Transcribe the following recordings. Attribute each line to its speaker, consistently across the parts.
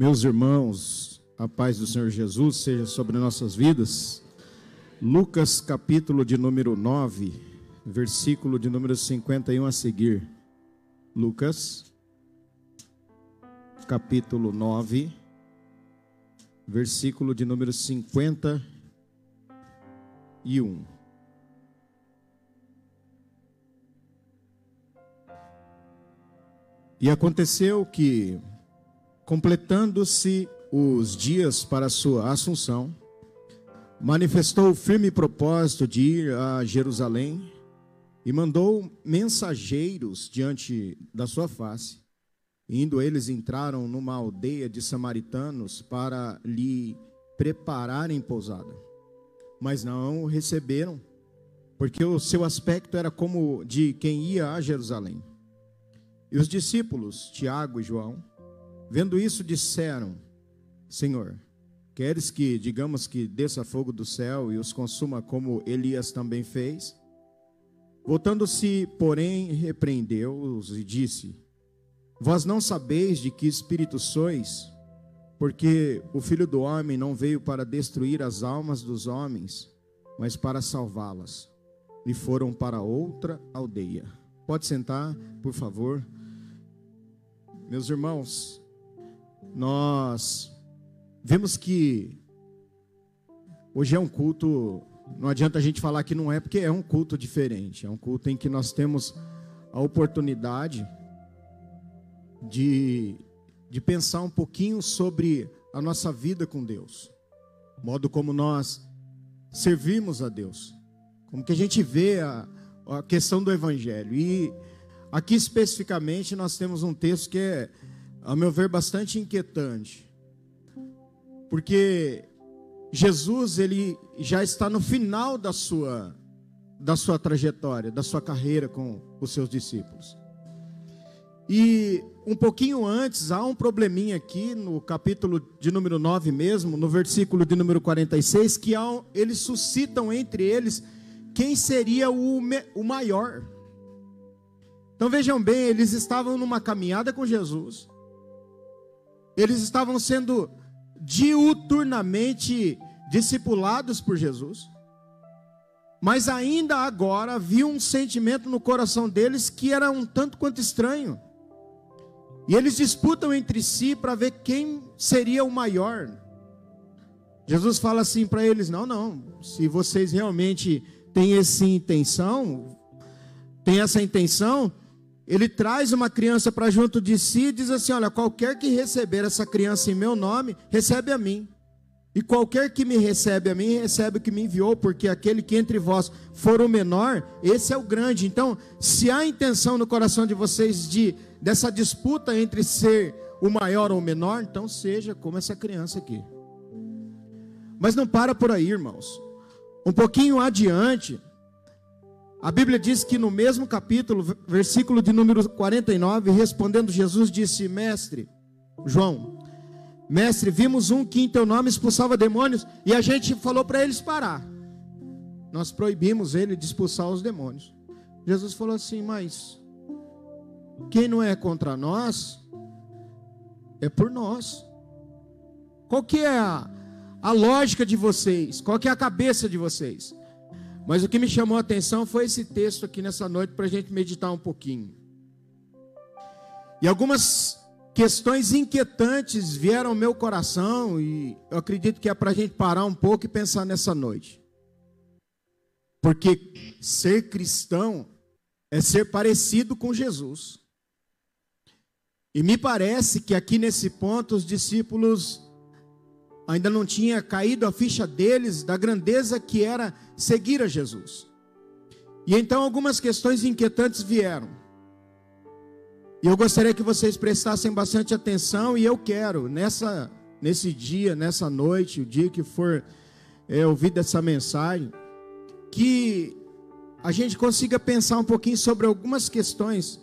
Speaker 1: Meus irmãos, a paz do Senhor Jesus seja sobre nossas vidas. Lucas capítulo de número 9, versículo de número 51 a seguir. Lucas capítulo 9, versículo de número 51. E aconteceu que, completando-se os dias para sua assunção, manifestou o firme propósito de ir a Jerusalém e mandou mensageiros diante da sua face. Indo eles entraram numa aldeia de samaritanos para lhe prepararem pousada. Mas não o receberam, porque o seu aspecto era como de quem ia a Jerusalém. E os discípulos, Tiago e João, vendo isso, disseram: Senhor, queres que, digamos que desça fogo do céu e os consuma como Elias também fez? Voltando-se, porém, repreendeu-os e disse: Vós não sabeis de que espírito sois, porque o filho do homem não veio para destruir as almas dos homens, mas para salvá-las. E foram para outra aldeia. Pode sentar, por favor. Meus irmãos, nós vemos que hoje é um culto, não adianta a gente falar que não é, porque é um culto diferente, é um culto em que nós temos a oportunidade de, de pensar um pouquinho sobre a nossa vida com Deus, modo como nós servimos a Deus, como que a gente vê a, a questão do Evangelho. E Aqui especificamente nós temos um texto que é, a meu ver, bastante inquietante. Porque Jesus ele já está no final da sua da sua trajetória, da sua carreira com os seus discípulos. E um pouquinho antes, há um probleminha aqui no capítulo de número 9 mesmo, no versículo de número 46, que há, eles suscitam entre eles quem seria o, o maior. Então vejam bem, eles estavam numa caminhada com Jesus, eles estavam sendo diuturnamente discipulados por Jesus, mas ainda agora havia um sentimento no coração deles que era um tanto quanto estranho. E eles disputam entre si para ver quem seria o maior. Jesus fala assim para eles: não, não, se vocês realmente têm essa intenção, têm essa intenção, ele traz uma criança para junto de si e diz assim: Olha, qualquer que receber essa criança em meu nome, recebe a mim. E qualquer que me recebe a mim, recebe o que me enviou, porque aquele que entre vós for o menor, esse é o grande. Então, se há intenção no coração de vocês de dessa disputa entre ser o maior ou o menor, então seja como essa criança aqui. Mas não para por aí, irmãos. Um pouquinho adiante, a Bíblia diz que no mesmo capítulo, versículo de número 49, respondendo Jesus disse: Mestre, João, mestre, vimos um que em teu nome expulsava demônios e a gente falou para eles parar. Nós proibimos ele de expulsar os demônios. Jesus falou assim: Mas quem não é contra nós é por nós. Qual que é a, a lógica de vocês? Qual que é a cabeça de vocês? Mas o que me chamou a atenção foi esse texto aqui nessa noite para a gente meditar um pouquinho. E algumas questões inquietantes vieram ao meu coração e eu acredito que é para a gente parar um pouco e pensar nessa noite. Porque ser cristão é ser parecido com Jesus. E me parece que aqui nesse ponto os discípulos ainda não tinha caído a ficha deles da grandeza que era seguir a Jesus. E então algumas questões inquietantes vieram. E eu gostaria que vocês prestassem bastante atenção e eu quero nessa nesse dia, nessa noite, o dia que for é, ouvir essa mensagem, que a gente consiga pensar um pouquinho sobre algumas questões.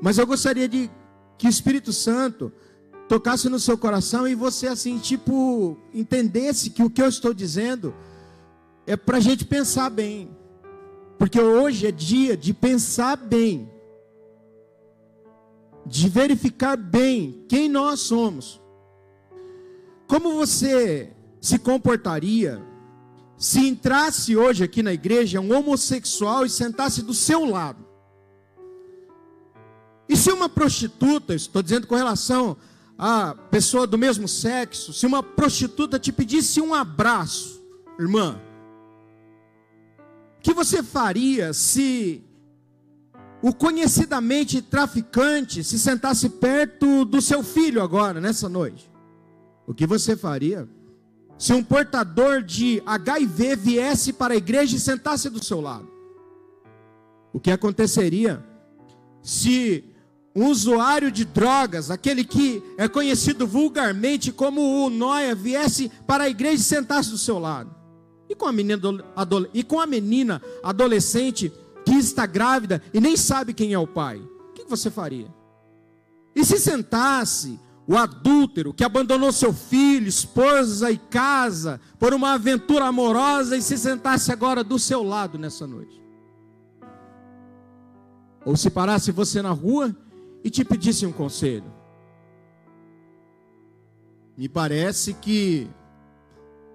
Speaker 1: Mas eu gostaria de que o Espírito Santo tocasse no seu coração e você assim, tipo, entendesse que o que eu estou dizendo é para a gente pensar bem. Porque hoje é dia de pensar bem, de verificar bem quem nós somos. como você se comportaria se entrasse hoje aqui na igreja um homossexual e sentasse do seu lado? E se uma prostituta, estou dizendo com relação a pessoa do mesmo sexo, se uma prostituta te pedisse um abraço, irmã, o que você faria se o conhecidamente traficante se sentasse perto do seu filho agora, nessa noite? O que você faria se um portador de HIV viesse para a igreja e sentasse do seu lado? O que aconteceria se um usuário de drogas, aquele que é conhecido vulgarmente como o Noia, viesse para a igreja e sentasse do seu lado. E com a menina, e com a menina adolescente que está grávida e nem sabe quem é o pai, o que você faria? E se sentasse o adúltero que abandonou seu filho, esposa e casa por uma aventura amorosa e se sentasse agora do seu lado nessa noite? Ou se parasse você na rua e te pedisse um conselho. Me parece que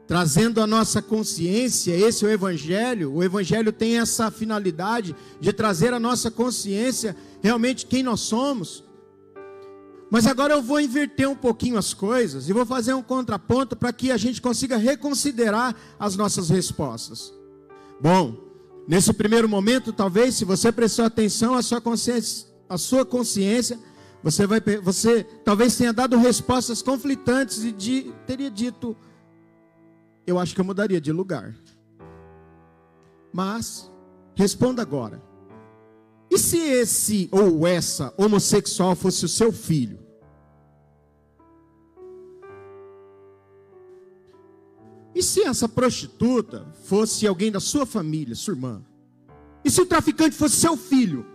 Speaker 1: trazendo a nossa consciência, esse é o evangelho. O evangelho tem essa finalidade de trazer a nossa consciência realmente quem nós somos. Mas agora eu vou inverter um pouquinho as coisas e vou fazer um contraponto para que a gente consiga reconsiderar as nossas respostas. Bom, nesse primeiro momento, talvez, se você prestou atenção, a sua consciência a sua consciência, você vai você talvez tenha dado respostas conflitantes e de, teria dito eu acho que eu mudaria de lugar. Mas responda agora. E se esse ou essa homossexual fosse o seu filho? E se essa prostituta fosse alguém da sua família, sua irmã? E se o traficante fosse seu filho?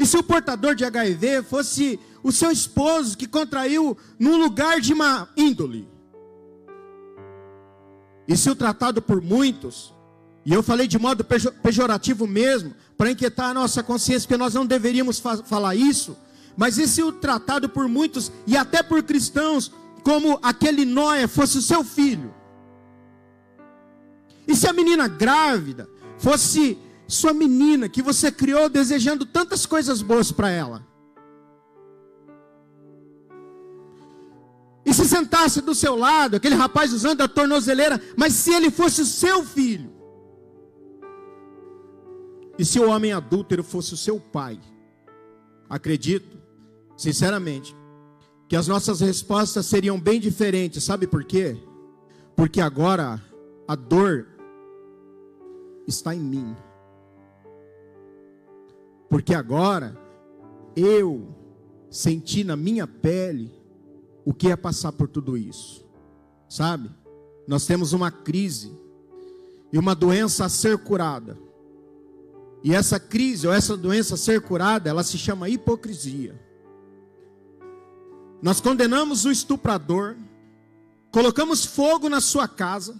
Speaker 1: E se o portador de HIV fosse o seu esposo que contraiu num lugar de má índole? E se o tratado por muitos, e eu falei de modo pejorativo mesmo, para inquietar a nossa consciência, porque nós não deveríamos fa falar isso, mas e se o tratado por muitos, e até por cristãos, como aquele Noé fosse o seu filho? E se a menina grávida fosse sua menina que você criou desejando tantas coisas boas para ela. E se sentasse do seu lado, aquele rapaz usando a tornozeleira, mas se ele fosse o seu filho? E se o homem adúltero fosse o seu pai? Acredito, sinceramente, que as nossas respostas seriam bem diferentes, sabe por quê? Porque agora a dor está em mim. Porque agora eu senti na minha pele o que é passar por tudo isso. Sabe? Nós temos uma crise e uma doença a ser curada. E essa crise ou essa doença a ser curada, ela se chama hipocrisia. Nós condenamos o estuprador, colocamos fogo na sua casa,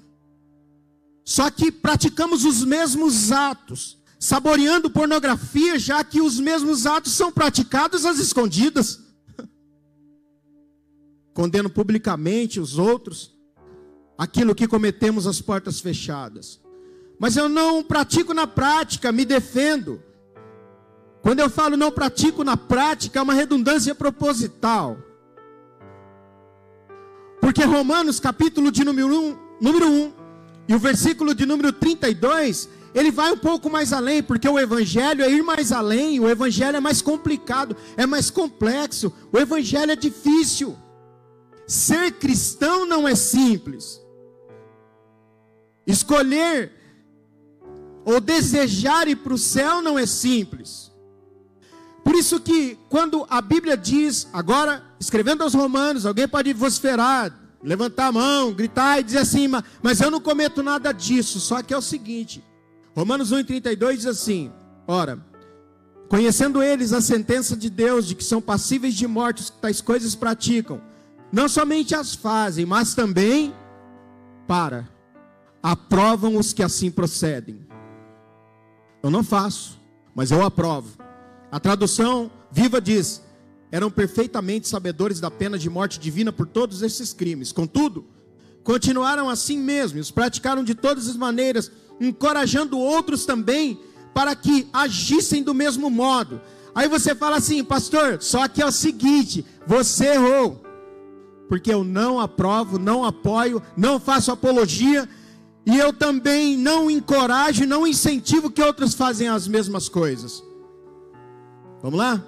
Speaker 1: só que praticamos os mesmos atos saboreando pornografia, já que os mesmos atos são praticados às escondidas. Condeno publicamente os outros, aquilo que cometemos às portas fechadas. Mas eu não pratico na prática, me defendo. Quando eu falo não pratico na prática, é uma redundância proposital. Porque Romanos, capítulo de número 1, número 1 e o versículo de número 32, ele vai um pouco mais além, porque o evangelho é ir mais além, o evangelho é mais complicado, é mais complexo, o evangelho é difícil. Ser cristão não é simples. Escolher ou desejar ir para o céu não é simples. Por isso que quando a Bíblia diz, agora escrevendo aos romanos, alguém pode vociferar, levantar a mão, gritar e dizer assim, mas eu não cometo nada disso. Só que é o seguinte: Romanos 1,32 diz assim: Ora, conhecendo eles a sentença de Deus de que são passíveis de morte os que tais coisas praticam, não somente as fazem, mas também, para, aprovam os que assim procedem. Eu não faço, mas eu aprovo. A tradução viva diz: eram perfeitamente sabedores da pena de morte divina por todos esses crimes. Contudo, continuaram assim mesmo, os praticaram de todas as maneiras, encorajando outros também para que agissem do mesmo modo. Aí você fala assim, pastor, só que é o seguinte: você errou, porque eu não aprovo, não apoio, não faço apologia, e eu também não encorajo, não incentivo que outros façam as mesmas coisas. Vamos lá?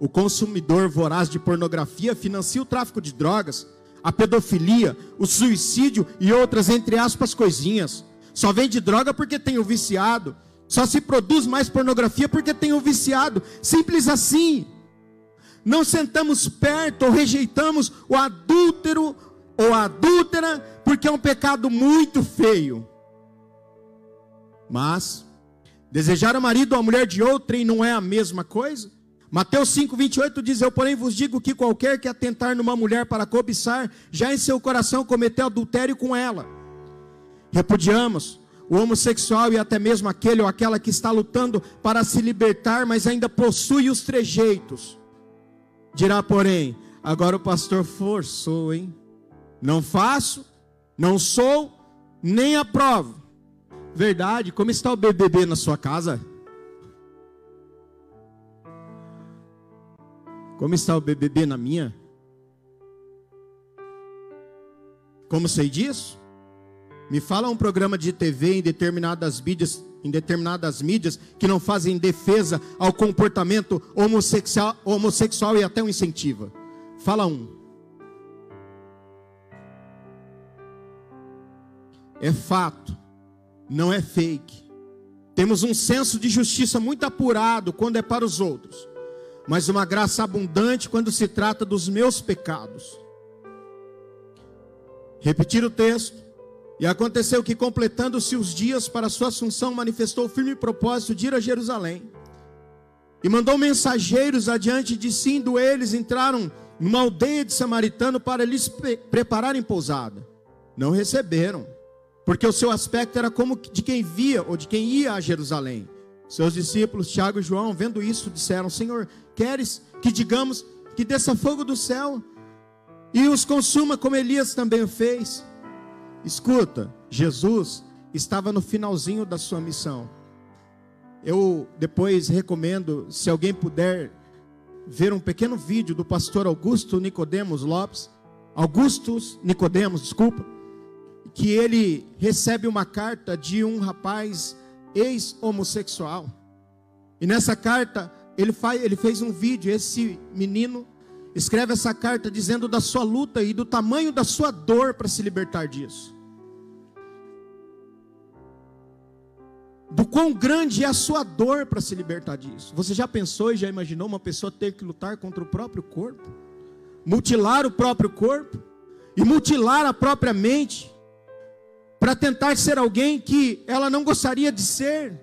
Speaker 1: O consumidor voraz de pornografia financia o tráfico de drogas, a pedofilia, o suicídio e outras, entre aspas, coisinhas. Só vende droga porque tem o viciado. Só se produz mais pornografia porque tem o viciado. Simples assim. Não sentamos perto ou rejeitamos o adúltero ou a adúltera porque é um pecado muito feio. Mas desejar o marido ou a mulher de outrem não é a mesma coisa? Mateus 5:28 diz: Eu, porém, vos digo que qualquer que atentar numa mulher para cobiçar, já em seu coração cometeu adultério com ela. Repudiamos o homossexual e até mesmo aquele ou aquela que está lutando para se libertar, mas ainda possui os trejeitos. Dirá, porém, agora o pastor forçou, hein? Não faço, não sou, nem aprovo. Verdade, como está o BBB na sua casa? Como está o BBB na minha? Como sei disso? Me fala um programa de TV em determinadas mídias, em determinadas mídias que não fazem defesa ao comportamento homossexual, homossexual e até o incentiva. Fala um. É fato, não é fake. Temos um senso de justiça muito apurado quando é para os outros mas uma graça abundante quando se trata dos meus pecados. Repetir o texto. E aconteceu que, completando-se os dias para sua assunção, manifestou o firme propósito de ir a Jerusalém. E mandou mensageiros adiante de si, indo eles entraram numa aldeia de samaritano para lhes prepararem pousada. Não receberam, porque o seu aspecto era como de quem via ou de quem ia a Jerusalém. Seus discípulos, Tiago e João, vendo isso, disseram: Senhor, queres que digamos que desça fogo do céu e os consuma como Elias também o fez? Escuta, Jesus estava no finalzinho da sua missão. Eu depois recomendo, se alguém puder ver um pequeno vídeo do pastor Augusto Nicodemos Lopes, Augustus Nicodemos, desculpa, que ele recebe uma carta de um rapaz ex-homossexual. E nessa carta, ele, faz, ele fez um vídeo. Esse menino escreve essa carta dizendo da sua luta e do tamanho da sua dor para se libertar disso. Do quão grande é a sua dor para se libertar disso. Você já pensou e já imaginou uma pessoa ter que lutar contra o próprio corpo? Mutilar o próprio corpo? E mutilar a própria mente? para tentar ser alguém que ela não gostaria de ser,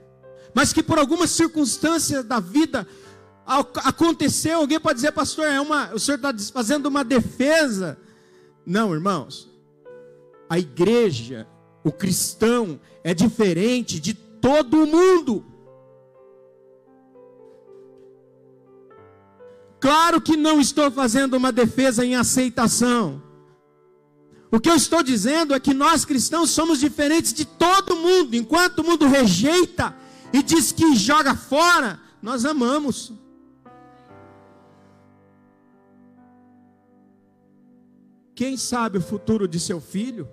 Speaker 1: mas que por alguma circunstância da vida aconteceu. Alguém pode dizer, pastor, é uma, o senhor está fazendo uma defesa. Não, irmãos, a igreja, o cristão, é diferente de todo mundo. Claro que não estou fazendo uma defesa em aceitação. O que eu estou dizendo é que nós cristãos somos diferentes de todo mundo. Enquanto o mundo rejeita e diz que joga fora, nós amamos. Quem sabe o futuro de seu filho?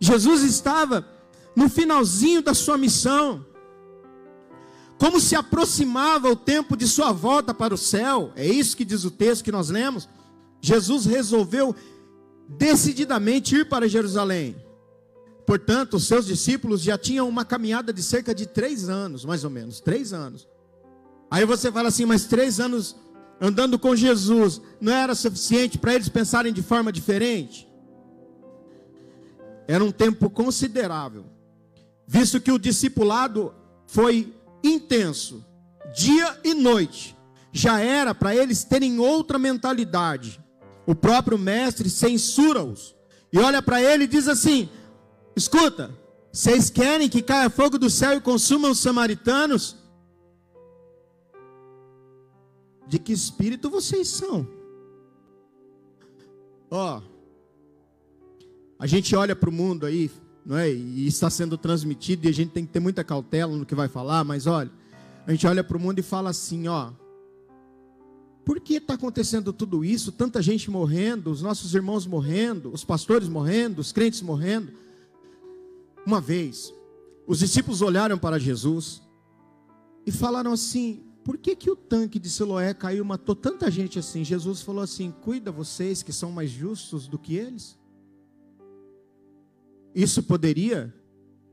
Speaker 1: Jesus estava no finalzinho da sua missão. Como se aproximava o tempo de sua volta para o céu, é isso que diz o texto que nós lemos. Jesus resolveu decididamente ir para Jerusalém. Portanto, os seus discípulos já tinham uma caminhada de cerca de três anos, mais ou menos, três anos. Aí você fala assim, mas três anos andando com Jesus não era suficiente para eles pensarem de forma diferente? Era um tempo considerável, visto que o discipulado foi intenso, dia e noite. Já era para eles terem outra mentalidade o próprio mestre censura-os. E olha para ele e diz assim: Escuta, vocês querem que caia fogo do céu e consuma os samaritanos? De que espírito vocês são. Ó, a gente olha para o mundo aí, não é? E está sendo transmitido e a gente tem que ter muita cautela no que vai falar, mas olha, a gente olha para o mundo e fala assim, ó, por que está acontecendo tudo isso? Tanta gente morrendo, os nossos irmãos morrendo, os pastores morrendo, os crentes morrendo. Uma vez, os discípulos olharam para Jesus e falaram assim: por que, que o tanque de Siloé caiu e matou tanta gente assim? Jesus falou assim: cuida vocês que são mais justos do que eles. Isso poderia,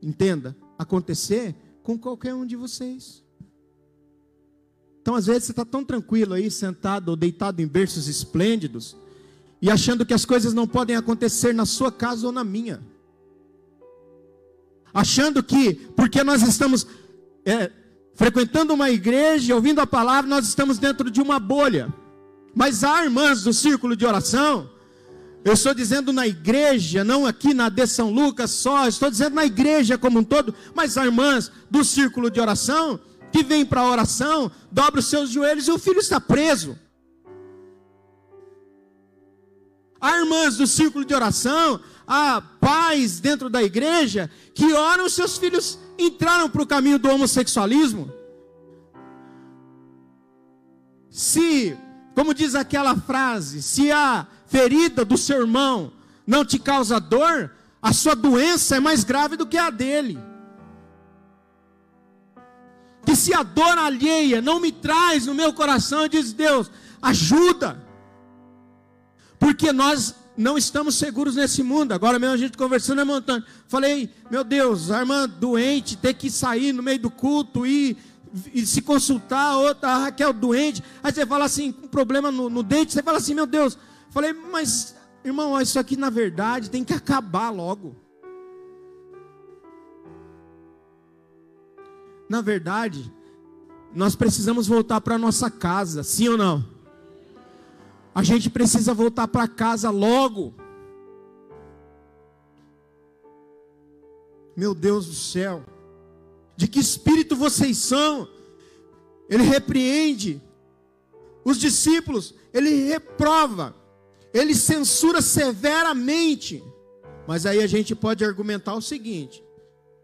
Speaker 1: entenda, acontecer com qualquer um de vocês. Então, às vezes, você está tão tranquilo aí, sentado ou deitado em berços esplêndidos, e achando que as coisas não podem acontecer na sua casa ou na minha. Achando que, porque nós estamos é, frequentando uma igreja, ouvindo a palavra, nós estamos dentro de uma bolha. Mas há irmãs do círculo de oração, eu estou dizendo na igreja, não aqui na de São Lucas só, estou dizendo na igreja como um todo, mas há irmãs do círculo de oração que vem para a oração, dobra os seus joelhos e o filho está preso. Há irmãs do círculo de oração, há pais dentro da igreja que oram, seus filhos entraram para o caminho do homossexualismo. Se, como diz aquela frase, se a ferida do seu irmão não te causa dor, a sua doença é mais grave do que a dele que se a dor alheia não me traz no meu coração, diz Deus, ajuda, porque nós não estamos seguros nesse mundo. Agora mesmo a gente conversando na montanha, falei, meu Deus, a irmã doente ter que sair no meio do culto e, e se consultar, outra, a Raquel doente, aí você fala assim, com um problema no, no dente, você fala assim, meu Deus, falei, mas irmão, isso aqui na verdade tem que acabar logo. Na verdade, nós precisamos voltar para nossa casa, sim ou não? A gente precisa voltar para casa logo. Meu Deus do céu, de que espírito vocês são? Ele repreende os discípulos, ele reprova, ele censura severamente. Mas aí a gente pode argumentar o seguinte: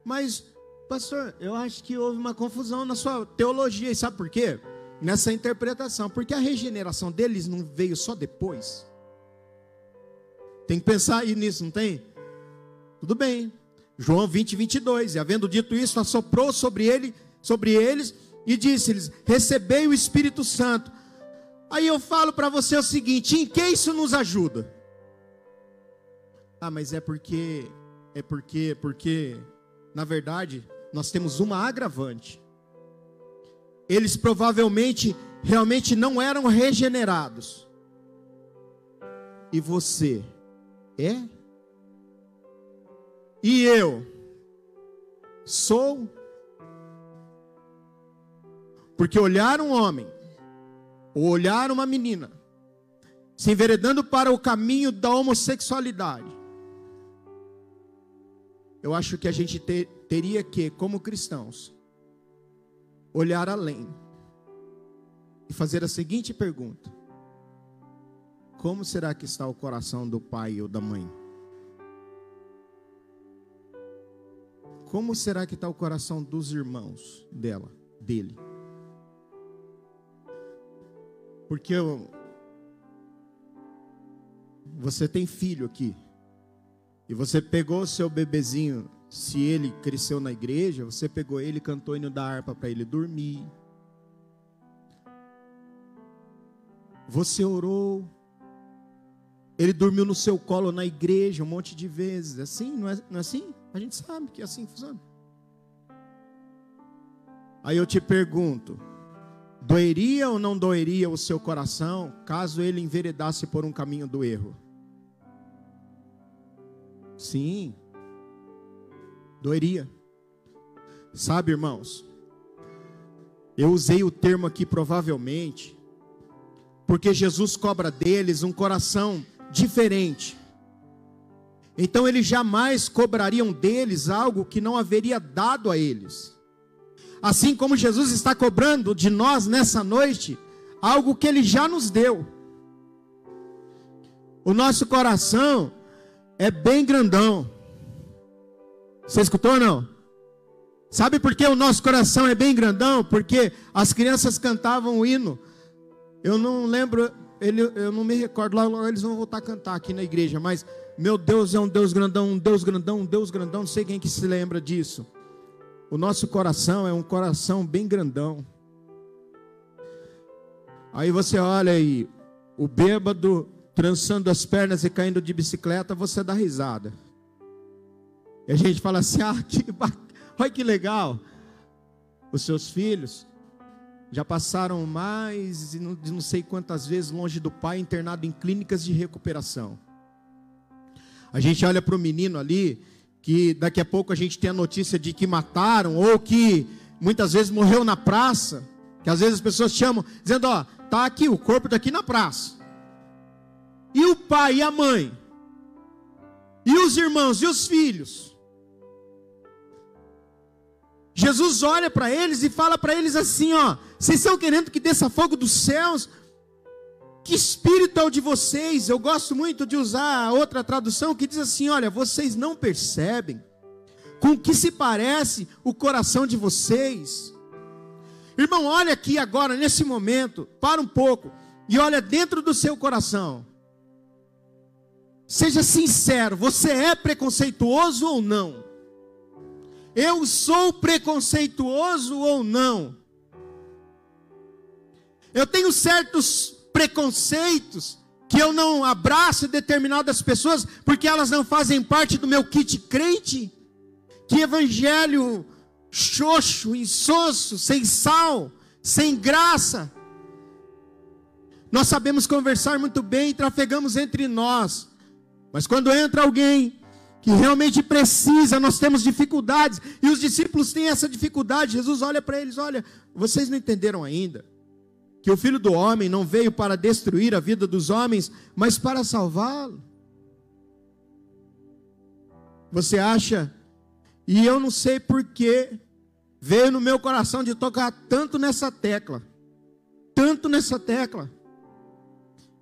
Speaker 1: mas Pastor, eu acho que houve uma confusão na sua teologia, e sabe por quê? Nessa interpretação, porque a regeneração deles não veio só depois. Tem que pensar aí nisso, não tem? Tudo bem. João 20, 22. E havendo dito isso, assoprou sobre ele, sobre eles e disse-lhes: Recebei o Espírito Santo. Aí eu falo para você o seguinte: em que isso nos ajuda? Ah, mas é porque é porque porque na verdade nós temos uma agravante. Eles provavelmente realmente não eram regenerados. E você é? E eu sou? Porque olhar um homem, ou olhar uma menina, se enveredando para o caminho da homossexualidade, eu acho que a gente ter, teria que, como cristãos, olhar além e fazer a seguinte pergunta: Como será que está o coração do pai ou da mãe? Como será que está o coração dos irmãos dela, dele? Porque eu, você tem filho aqui. E você pegou seu bebezinho, se ele cresceu na igreja, você pegou ele, cantou hino da harpa para ele dormir. Você orou. Ele dormiu no seu colo na igreja um monte de vezes. É assim, não é, não é assim? A gente sabe que é assim que funciona. Aí eu te pergunto: doeria ou não doeria o seu coração caso ele enveredasse por um caminho do erro? Sim. Doeria. Sabe, irmãos? Eu usei o termo aqui provavelmente porque Jesus cobra deles um coração diferente. Então eles jamais cobrariam deles algo que não haveria dado a eles. Assim como Jesus está cobrando de nós nessa noite algo que Ele já nos deu. O nosso coração é bem grandão. Você escutou ou não? Sabe por que o nosso coração é bem grandão? Porque as crianças cantavam o hino. Eu não lembro, ele, eu não me recordo, lá, eles vão voltar a cantar aqui na igreja, mas meu Deus é um Deus grandão, um Deus grandão, um Deus grandão, não sei quem que se lembra disso. O nosso coração é um coração bem grandão. Aí você olha aí, o bêbado trançando as pernas e caindo de bicicleta, você dá risada. E a gente fala assim: ah, que, olha que legal. Os seus filhos já passaram mais de não sei quantas vezes longe do pai, internado em clínicas de recuperação. A gente olha para o menino ali, que daqui a pouco a gente tem a notícia de que mataram, ou que muitas vezes morreu na praça, que às vezes as pessoas chamam, dizendo: ó, tá aqui, o corpo está aqui na praça. E o pai e a mãe? E os irmãos e os filhos? Jesus olha para eles e fala para eles assim: ó, vocês estão querendo que desça fogo dos céus? Que espírito é o de vocês? Eu gosto muito de usar outra tradução que diz assim: olha, vocês não percebem com que se parece o coração de vocês. Irmão, olha aqui agora, nesse momento, para um pouco e olha dentro do seu coração. Seja sincero, você é preconceituoso ou não? Eu sou preconceituoso ou não? Eu tenho certos preconceitos que eu não abraço determinadas pessoas porque elas não fazem parte do meu kit crente? Que evangelho xoxo, insosso, sem sal, sem graça. Nós sabemos conversar muito bem e trafegamos entre nós. Mas quando entra alguém que realmente precisa, nós temos dificuldades, e os discípulos têm essa dificuldade. Jesus olha para eles: olha, vocês não entenderam ainda que o filho do homem não veio para destruir a vida dos homens, mas para salvá-lo. Você acha? E eu não sei porquê, veio no meu coração de tocar tanto nessa tecla, tanto nessa tecla,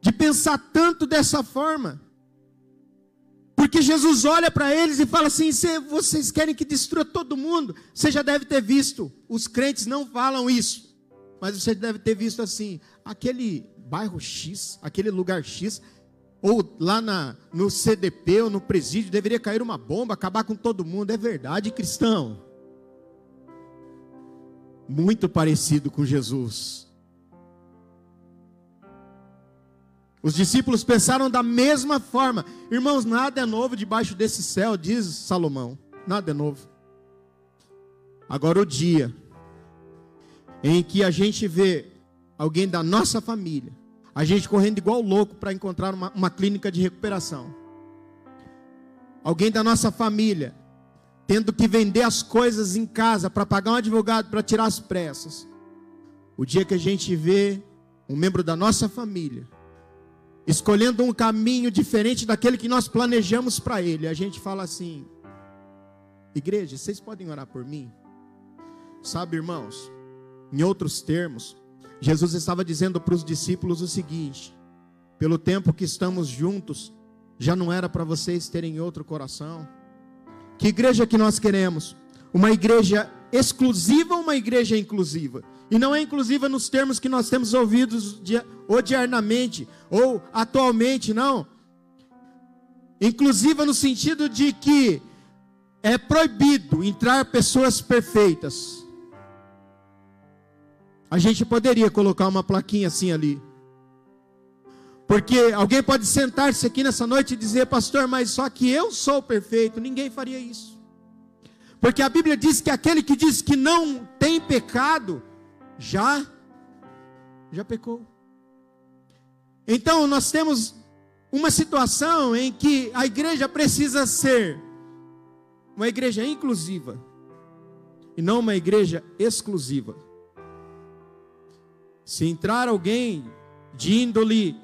Speaker 1: de pensar tanto dessa forma. Porque Jesus olha para eles e fala assim: vocês querem que destrua todo mundo? Você já deve ter visto, os crentes não falam isso, mas você deve ter visto assim: aquele bairro X, aquele lugar X, ou lá na, no CDP ou no presídio, deveria cair uma bomba, acabar com todo mundo. É verdade, cristão. Muito parecido com Jesus. Os discípulos pensaram da mesma forma. Irmãos, nada é novo debaixo desse céu, diz Salomão. Nada é novo. Agora, o dia em que a gente vê alguém da nossa família, a gente correndo igual louco para encontrar uma, uma clínica de recuperação. Alguém da nossa família tendo que vender as coisas em casa para pagar um advogado para tirar as pressas. O dia que a gente vê um membro da nossa família escolhendo um caminho diferente daquele que nós planejamos para ele. A gente fala assim: Igreja, vocês podem orar por mim? Sabe, irmãos, em outros termos, Jesus estava dizendo para os discípulos o seguinte: pelo tempo que estamos juntos, já não era para vocês terem outro coração. Que igreja que nós queremos? Uma igreja exclusiva ou uma igreja inclusiva? E não é inclusiva nos termos que nós temos ouvidos odiarnamente ou atualmente, não. Inclusiva no sentido de que é proibido entrar pessoas perfeitas. A gente poderia colocar uma plaquinha assim ali. Porque alguém pode sentar-se aqui nessa noite e dizer, pastor, mas só que eu sou perfeito. Ninguém faria isso. Porque a Bíblia diz que aquele que diz que não tem pecado, já já pecou. Então nós temos uma situação em que a igreja precisa ser uma igreja inclusiva e não uma igreja exclusiva. Se entrar alguém de índole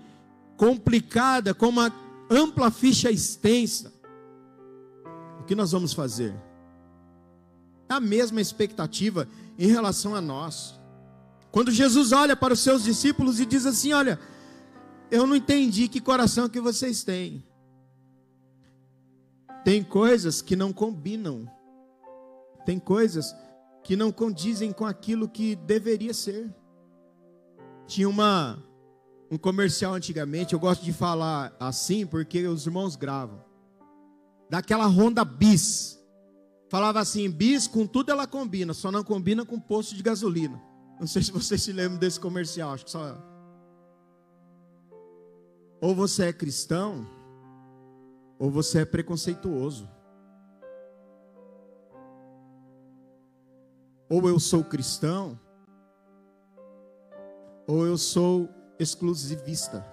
Speaker 1: complicada, com uma ampla ficha extensa, o que nós vamos fazer? É a mesma expectativa em relação a nós. Quando Jesus olha para os seus discípulos e diz assim: Olha, eu não entendi que coração que vocês têm. Tem coisas que não combinam. Tem coisas que não condizem com aquilo que deveria ser. Tinha uma um comercial antigamente, eu gosto de falar assim porque os irmãos gravam. Daquela Honda Bis. Falava assim, bis com tudo ela combina, só não combina com posto de gasolina. Não sei se vocês se lembram desse comercial, acho que só. Ou você é cristão, ou você é preconceituoso. Ou eu sou cristão, ou eu sou exclusivista.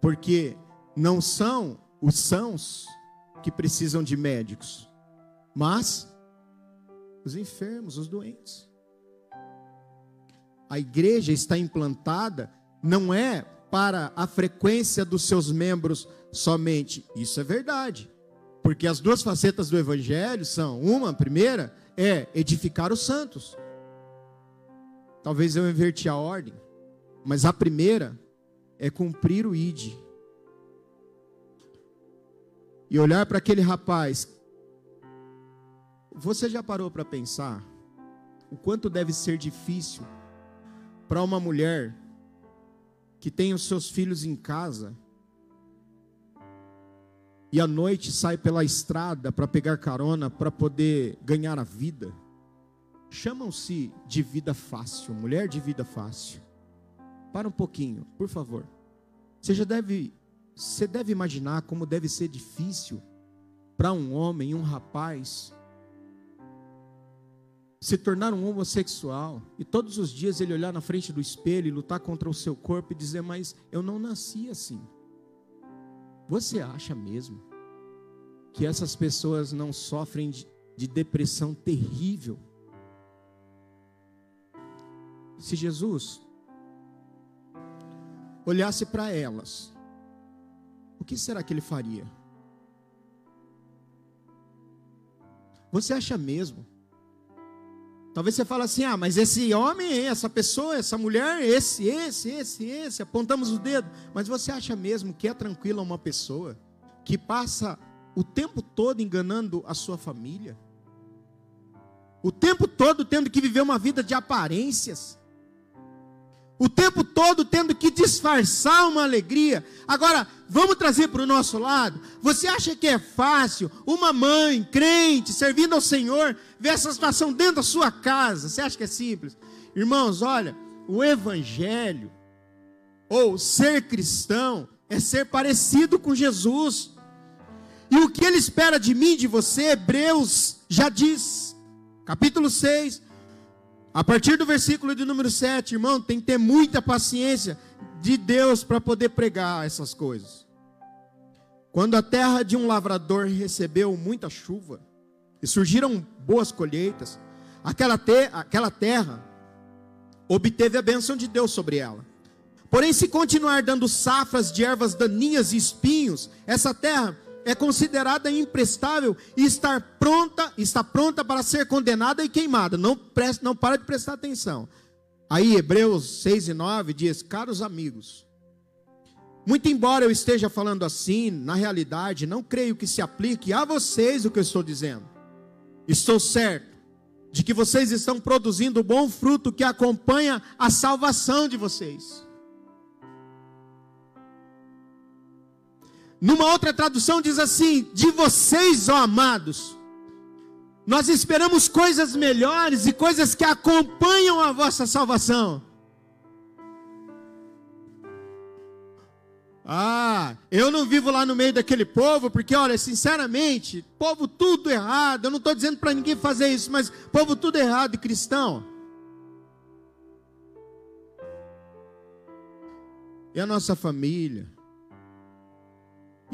Speaker 1: Porque não são os sãos que precisam de médicos, mas os enfermos, os doentes. A igreja está implantada não é para a frequência dos seus membros somente. Isso é verdade. Porque as duas facetas do evangelho são: uma, a primeira, é edificar os santos. Talvez eu inverti a ordem, mas a primeira é cumprir o ID. E olhar para aquele rapaz você já parou para pensar o quanto deve ser difícil para uma mulher que tem os seus filhos em casa e à noite sai pela estrada para pegar carona para poder ganhar a vida? Chamam-se de vida fácil, mulher de vida fácil. Para um pouquinho, por favor. Você já deve, você deve imaginar como deve ser difícil para um homem, um rapaz, se tornar um homossexual e todos os dias ele olhar na frente do espelho e lutar contra o seu corpo e dizer: Mas eu não nasci assim. Você acha mesmo que essas pessoas não sofrem de, de depressão terrível? Se Jesus olhasse para elas, o que será que ele faria? Você acha mesmo Talvez você fale assim: ah, mas esse homem, essa pessoa, essa mulher, esse, esse, esse, esse, apontamos o dedo. Mas você acha mesmo que é tranquila uma pessoa que passa o tempo todo enganando a sua família? O tempo todo tendo que viver uma vida de aparências? O tempo todo tendo que disfarçar uma alegria. Agora, vamos trazer para o nosso lado. Você acha que é fácil uma mãe crente servindo ao Senhor ver essa situação dentro da sua casa? Você acha que é simples? Irmãos, olha, o evangelho ou ser cristão é ser parecido com Jesus. E o que ele espera de mim, de você, Hebreus já diz, capítulo 6, a partir do versículo de número 7, irmão, tem que ter muita paciência de Deus para poder pregar essas coisas. Quando a terra de um lavrador recebeu muita chuva e surgiram boas colheitas, aquela, te aquela terra obteve a bênção de Deus sobre ela. Porém, se continuar dando safras de ervas daninhas e espinhos, essa terra é considerada imprestável e estar pronta, está pronta para ser condenada e queimada. Não, presta, não para de prestar atenção. Aí Hebreus 6 e 9 diz: Caros amigos, muito embora eu esteja falando assim, na realidade, não creio que se aplique a vocês o que eu estou dizendo. Estou certo de que vocês estão produzindo bom fruto que acompanha a salvação de vocês. Numa outra tradução diz assim: de vocês, ó amados, nós esperamos coisas melhores e coisas que acompanham a vossa salvação. Ah, eu não vivo lá no meio daquele povo, porque olha, sinceramente, povo tudo errado. Eu não estou dizendo para ninguém fazer isso, mas povo tudo errado e cristão. E a nossa família?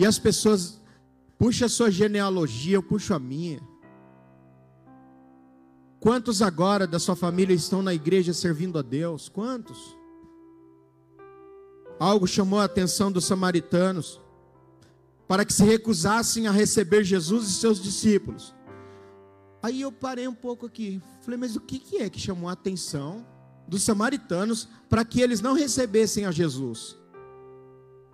Speaker 1: E as pessoas, puxa a sua genealogia, eu puxo a minha. Quantos agora da sua família estão na igreja servindo a Deus? Quantos? Algo chamou a atenção dos samaritanos para que se recusassem a receber Jesus e seus discípulos. Aí eu parei um pouco aqui. Falei, mas o que, é que chamou a atenção dos samaritanos para que eles não recebessem a Jesus?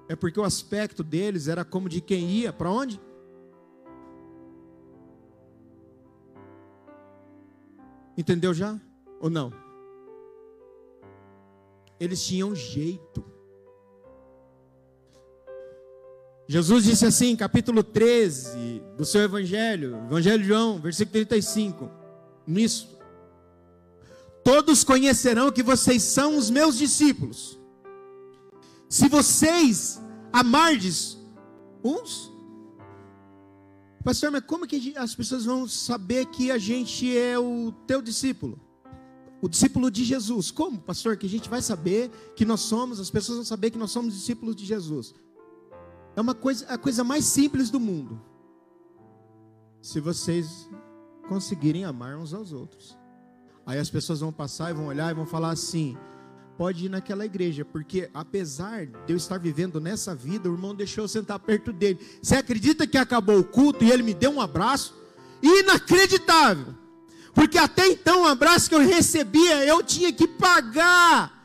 Speaker 1: É porque o aspecto deles era como de quem ia para onde? Entendeu já? Ou não? Eles tinham jeito. Jesus disse assim, capítulo 13 do seu Evangelho, Evangelho de João, versículo 35. Nisso. Todos conhecerão que vocês são os meus discípulos. Se vocês amardes uns. Pastor, mas como que as pessoas vão saber que a gente é o teu discípulo? O discípulo de Jesus. Como, pastor, que a gente vai saber que nós somos, as pessoas vão saber que nós somos discípulos de Jesus? É uma coisa, a coisa mais simples do mundo. Se vocês conseguirem amar uns aos outros. Aí as pessoas vão passar e vão olhar e vão falar assim: pode ir naquela igreja, porque apesar de eu estar vivendo nessa vida, o irmão deixou eu sentar perto dele. Você acredita que acabou o culto e ele me deu um abraço? Inacreditável! Porque até então o abraço que eu recebia eu tinha que pagar.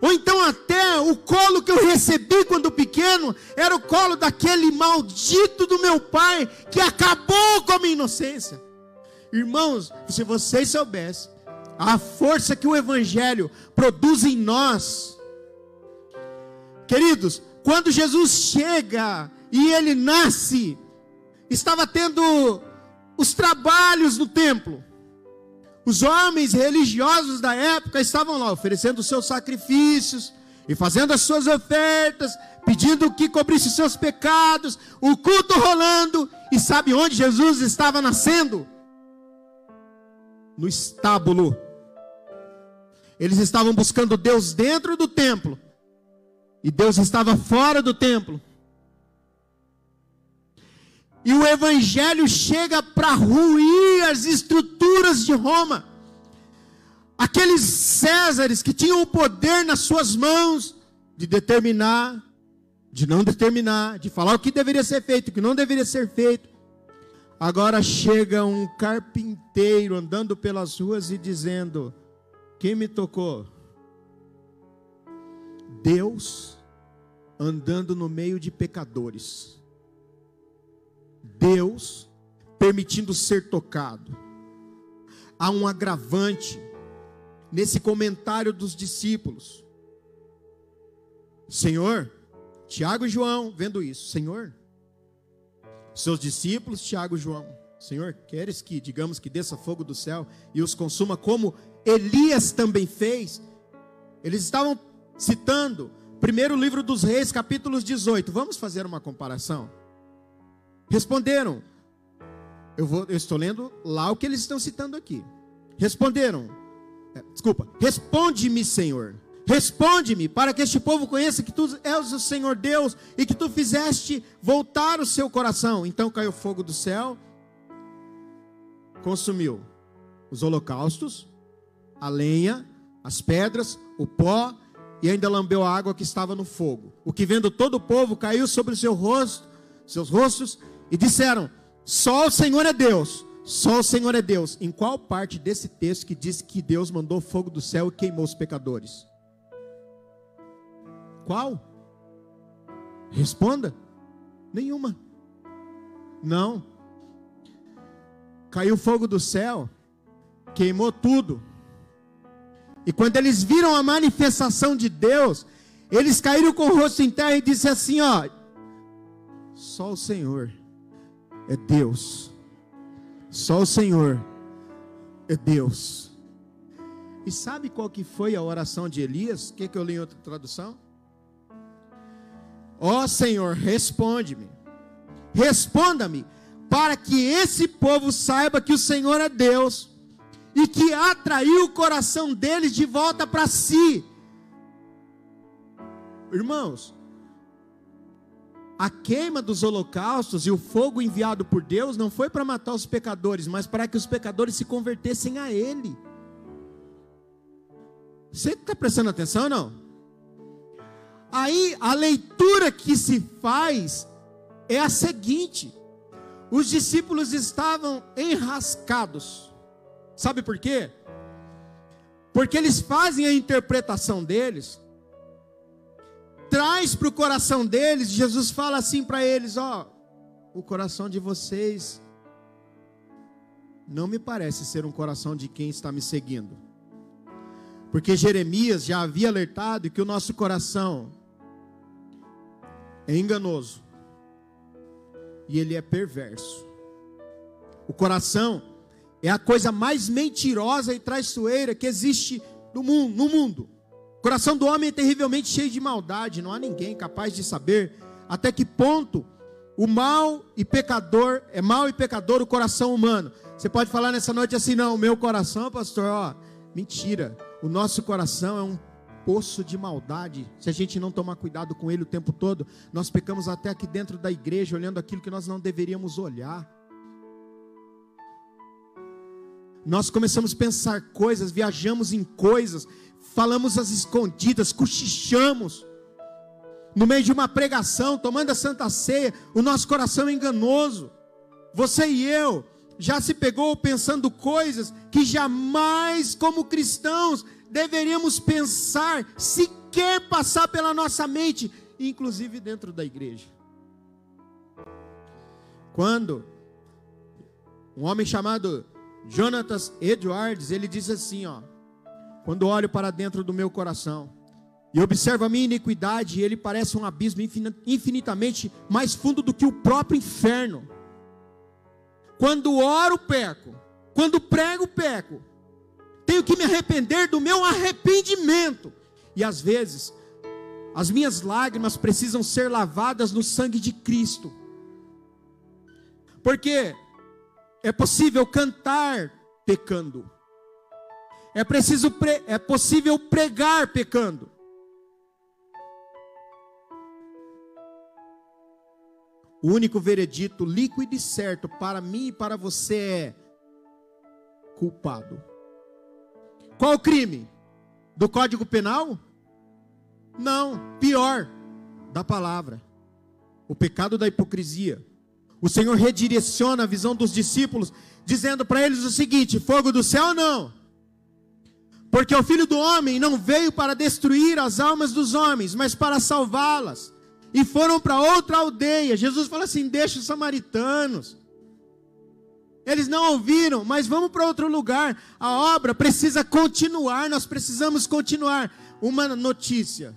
Speaker 1: Ou então até o colo que eu recebi quando pequeno era o colo daquele maldito do meu pai que acabou com a minha inocência. Irmãos, se vocês soubessem a força que o evangelho produz em nós. Queridos, quando Jesus chega e ele nasce, estava tendo os trabalhos no templo. Os homens religiosos da época estavam lá oferecendo os seus sacrifícios e fazendo as suas ofertas, pedindo que cobrisse os seus pecados, o culto rolando. E sabe onde Jesus estava nascendo? No estábulo. Eles estavam buscando Deus dentro do templo, e Deus estava fora do templo. E o evangelho chega para ruir as estruturas de Roma. Aqueles Césares que tinham o poder nas suas mãos de determinar, de não determinar, de falar o que deveria ser feito, o que não deveria ser feito. Agora chega um carpinteiro andando pelas ruas e dizendo: Quem me tocou? Deus andando no meio de pecadores. Deus permitindo ser tocado. Há um agravante nesse comentário dos discípulos. Senhor, Tiago e João, vendo isso, Senhor, seus discípulos, Tiago e João, Senhor, queres que, digamos, que desça fogo do céu e os consuma como Elias também fez? Eles estavam citando, primeiro livro dos reis, capítulos 18. Vamos fazer uma comparação? Responderam. Eu, vou, eu estou lendo lá o que eles estão citando aqui. Responderam. É, desculpa. Responde-me, Senhor. Responde-me, para que este povo conheça que tu és o Senhor Deus e que tu fizeste voltar o seu coração. Então caiu fogo do céu, consumiu os holocaustos, a lenha, as pedras, o pó e ainda lambeu a água que estava no fogo. O que vendo todo o povo caiu sobre seu rosto, seus rostos e disseram: Só o Senhor é Deus, só o Senhor é Deus. Em qual parte desse texto que diz que Deus mandou fogo do céu e queimou os pecadores? Qual? Responda. Nenhuma. Não. Caiu fogo do céu, queimou tudo. E quando eles viram a manifestação de Deus, eles caíram com o rosto em terra e disseram assim: Ó, só o Senhor é Deus. Só o Senhor é Deus. E sabe qual que foi a oração de Elias? O que, que eu li em outra tradução? Ó Senhor, responde-me. Responda-me, para que esse povo saiba que o Senhor é Deus e que atraiu o coração deles de volta para si. Irmãos, a queima dos holocaustos e o fogo enviado por Deus não foi para matar os pecadores, mas para que os pecadores se convertessem a Ele. Você está prestando atenção ou não? Aí a leitura que se faz é a seguinte: os discípulos estavam enrascados. Sabe por quê? Porque eles fazem a interpretação deles, traz para o coração deles, Jesus fala assim para eles: Ó, o coração de vocês não me parece ser um coração de quem está me seguindo. Porque Jeremias já havia alertado que o nosso coração é enganoso e ele é perverso. O coração é a coisa mais mentirosa e traiçoeira que existe no mundo. No mundo. O coração do homem é terrivelmente cheio de maldade, não há ninguém capaz de saber até que ponto o mal e pecador é mal e pecador o coração humano. Você pode falar nessa noite assim: "Não, meu coração, pastor, ó, mentira. O nosso coração é um poço de maldade. Se a gente não tomar cuidado com ele o tempo todo, nós pecamos até aqui dentro da igreja, olhando aquilo que nós não deveríamos olhar. Nós começamos a pensar coisas, viajamos em coisas, falamos as escondidas, cochichamos. No meio de uma pregação, tomando a santa ceia, o nosso coração é enganoso. Você e eu já se pegou pensando coisas que jamais, como cristãos, deveríamos pensar, sequer passar pela nossa mente, inclusive dentro da igreja. Quando um homem chamado Jonathan Edwards, ele diz assim, ó: Quando olho para dentro do meu coração e observo a minha iniquidade, ele parece um abismo infinitamente mais fundo do que o próprio inferno. Quando oro, peco. Quando prego, peco tenho que me arrepender do meu arrependimento. E às vezes, as minhas lágrimas precisam ser lavadas no sangue de Cristo. Porque é possível cantar pecando. É preciso pre... é possível pregar pecando. O único veredito líquido e certo para mim e para você é culpado. Qual o crime? Do Código Penal? Não, pior, da palavra. O pecado da hipocrisia. O Senhor redireciona a visão dos discípulos, dizendo para eles o seguinte: fogo do céu não. Porque o filho do homem não veio para destruir as almas dos homens, mas para salvá-las. E foram para outra aldeia. Jesus fala assim: deixa os samaritanos. Eles não ouviram, mas vamos para outro lugar. A obra precisa continuar, nós precisamos continuar. Uma notícia: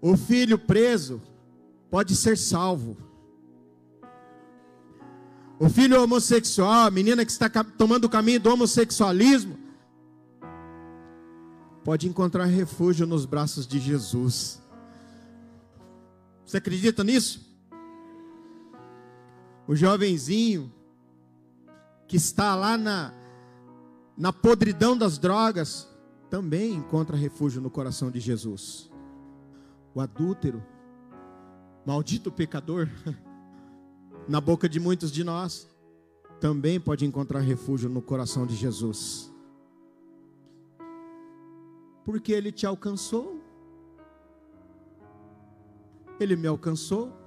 Speaker 1: o filho preso pode ser salvo. O filho homossexual, a menina que está tomando o caminho do homossexualismo, pode encontrar refúgio nos braços de Jesus. Você acredita nisso? O jovenzinho que está lá na, na podridão das drogas, também encontra refúgio no coração de Jesus. O adúltero, maldito pecador, na boca de muitos de nós, também pode encontrar refúgio no coração de Jesus. Porque ele te alcançou, ele me alcançou,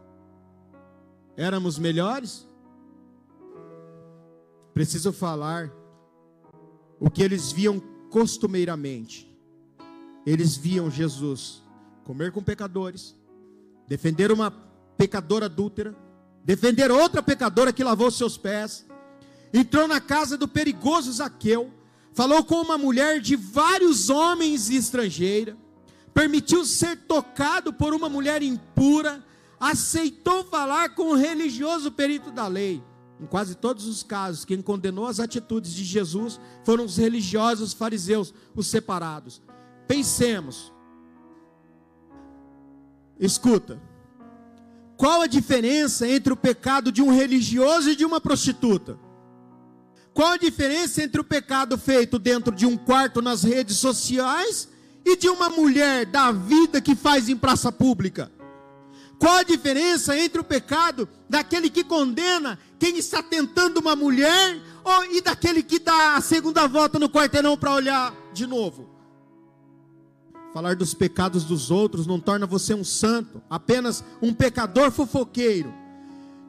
Speaker 1: Éramos melhores? Preciso falar o que eles viam costumeiramente. Eles viam Jesus comer com pecadores, defender uma pecadora adúltera, defender outra pecadora que lavou seus pés, entrou na casa do perigoso Zaqueu, falou com uma mulher de vários homens estrangeira, permitiu ser tocado por uma mulher impura, aceitou falar com o religioso perito da lei. Em quase todos os casos, quem condenou as atitudes de Jesus foram os religiosos fariseus, os separados. Pensemos. Escuta. Qual a diferença entre o pecado de um religioso e de uma prostituta? Qual a diferença entre o pecado feito dentro de um quarto nas redes sociais e de uma mulher da vida que faz em praça pública? Qual a diferença entre o pecado daquele que condena quem está tentando uma mulher ou, e daquele que dá a segunda volta no quarteirão para olhar de novo? Falar dos pecados dos outros não torna você um santo, apenas um pecador fofoqueiro.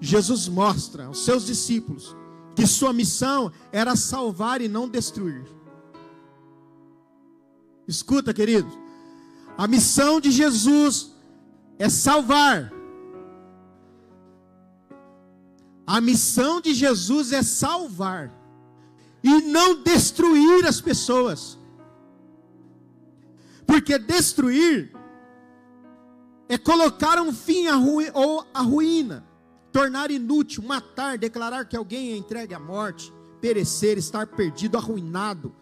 Speaker 1: Jesus mostra aos seus discípulos que sua missão era salvar e não destruir. Escuta, queridos, a missão de Jesus é salvar. A missão de Jesus é salvar e não destruir as pessoas. Porque destruir é colocar um fim à ruína, ou à ruína, tornar inútil, matar, declarar que alguém é entregue à morte, perecer, estar perdido, arruinado.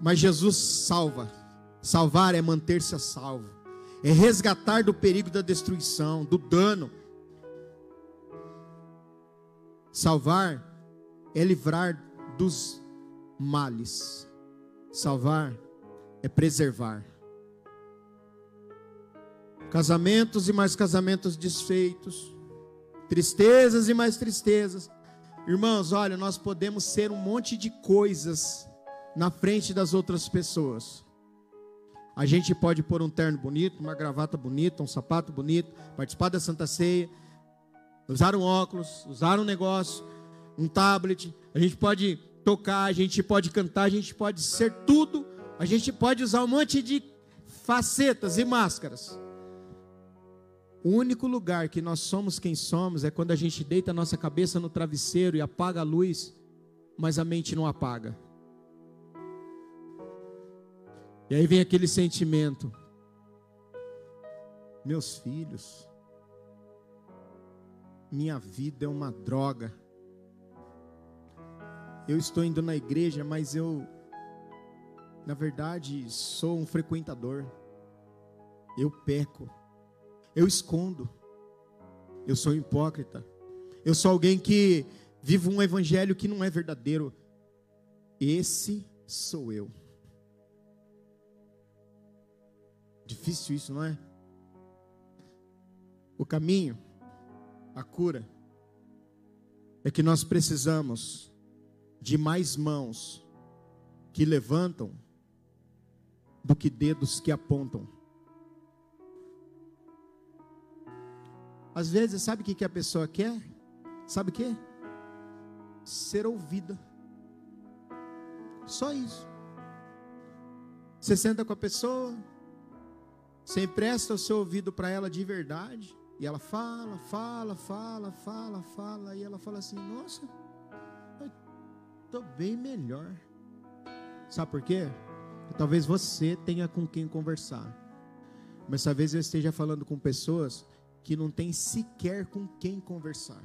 Speaker 1: Mas Jesus salva. Salvar é manter-se a salvo, é resgatar do perigo da destruição, do dano. Salvar é livrar dos males. Salvar é preservar. Casamentos e mais casamentos desfeitos, tristezas e mais tristezas. Irmãos, olha, nós podemos ser um monte de coisas na frente das outras pessoas. A gente pode pôr um terno bonito, uma gravata bonita, um sapato bonito, participar da Santa Ceia, usar um óculos, usar um negócio, um tablet. A gente pode tocar, a gente pode cantar, a gente pode ser tudo a gente pode usar um monte de facetas e máscaras. O único lugar que nós somos quem somos é quando a gente deita a nossa cabeça no travesseiro e apaga a luz, mas a mente não apaga. E aí vem aquele sentimento: meus filhos, minha vida é uma droga. Eu estou indo na igreja, mas eu na verdade, sou um frequentador. Eu peco. Eu escondo. Eu sou hipócrita. Eu sou alguém que vive um evangelho que não é verdadeiro. Esse sou eu. Difícil isso, não é? O caminho, a cura, é que nós precisamos de mais mãos que levantam do que dedos que apontam. Às vezes, sabe o que a pessoa quer? Sabe o que? Ser ouvida. Só isso. Você senta com a pessoa, você empresta o seu ouvido para ela de verdade, e ela fala, fala, fala, fala, fala, e ela fala assim: Nossa, estou bem melhor. Sabe por quê? Talvez você tenha com quem conversar. Mas talvez eu esteja falando com pessoas que não tem sequer com quem conversar.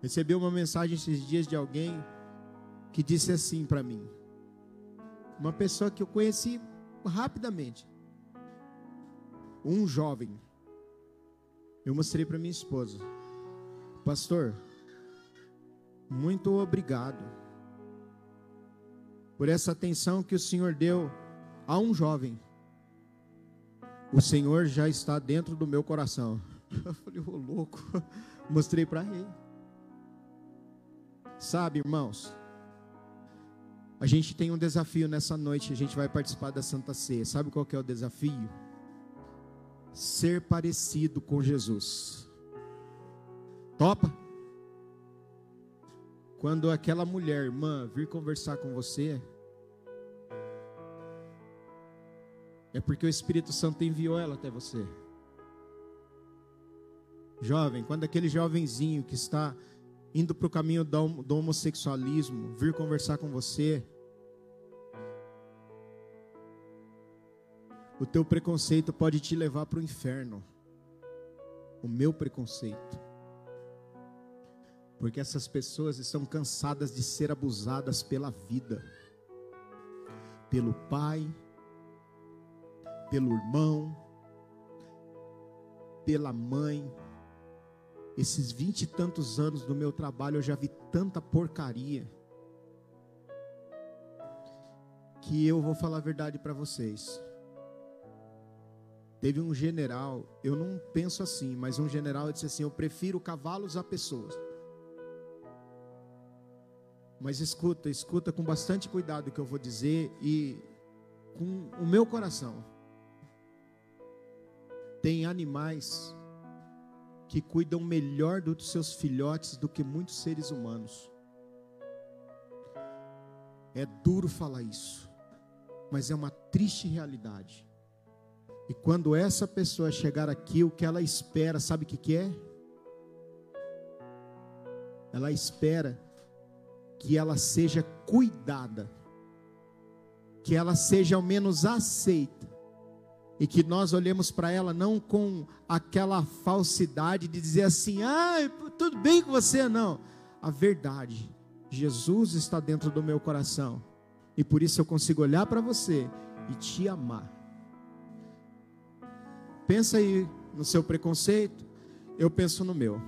Speaker 1: Recebi uma mensagem esses dias de alguém que disse assim para mim. Uma pessoa que eu conheci rapidamente. Um jovem. Eu mostrei para minha esposa. Pastor, muito obrigado por essa atenção que o Senhor deu a um jovem. O Senhor já está dentro do meu coração. Eu falei, ô oh, louco, mostrei para ele. Sabe, irmãos, a gente tem um desafio nessa noite, a gente vai participar da Santa Ceia. Sabe qual que é o desafio? Ser parecido com Jesus. Topa? Quando aquela mulher, irmã, vir conversar com você, é porque o Espírito Santo enviou ela até você. Jovem, quando aquele jovenzinho que está indo para o caminho do homossexualismo vir conversar com você, o teu preconceito pode te levar para o inferno. O meu preconceito. Porque essas pessoas estão cansadas de ser abusadas pela vida, pelo pai, pelo irmão, pela mãe. Esses vinte e tantos anos do meu trabalho eu já vi tanta porcaria. Que eu vou falar a verdade para vocês. Teve um general, eu não penso assim, mas um general disse assim: Eu prefiro cavalos a pessoas. Mas escuta, escuta com bastante cuidado o que eu vou dizer e com o meu coração. Tem animais que cuidam melhor dos seus filhotes do que muitos seres humanos. É duro falar isso, mas é uma triste realidade. E quando essa pessoa chegar aqui, o que ela espera, sabe o que, que é? Ela espera que ela seja cuidada, que ela seja ao menos aceita, e que nós olhemos para ela não com aquela falsidade de dizer assim, ah, tudo bem com você, não. A verdade, Jesus está dentro do meu coração, e por isso eu consigo olhar para você e te amar. Pensa aí no seu preconceito, eu penso no meu.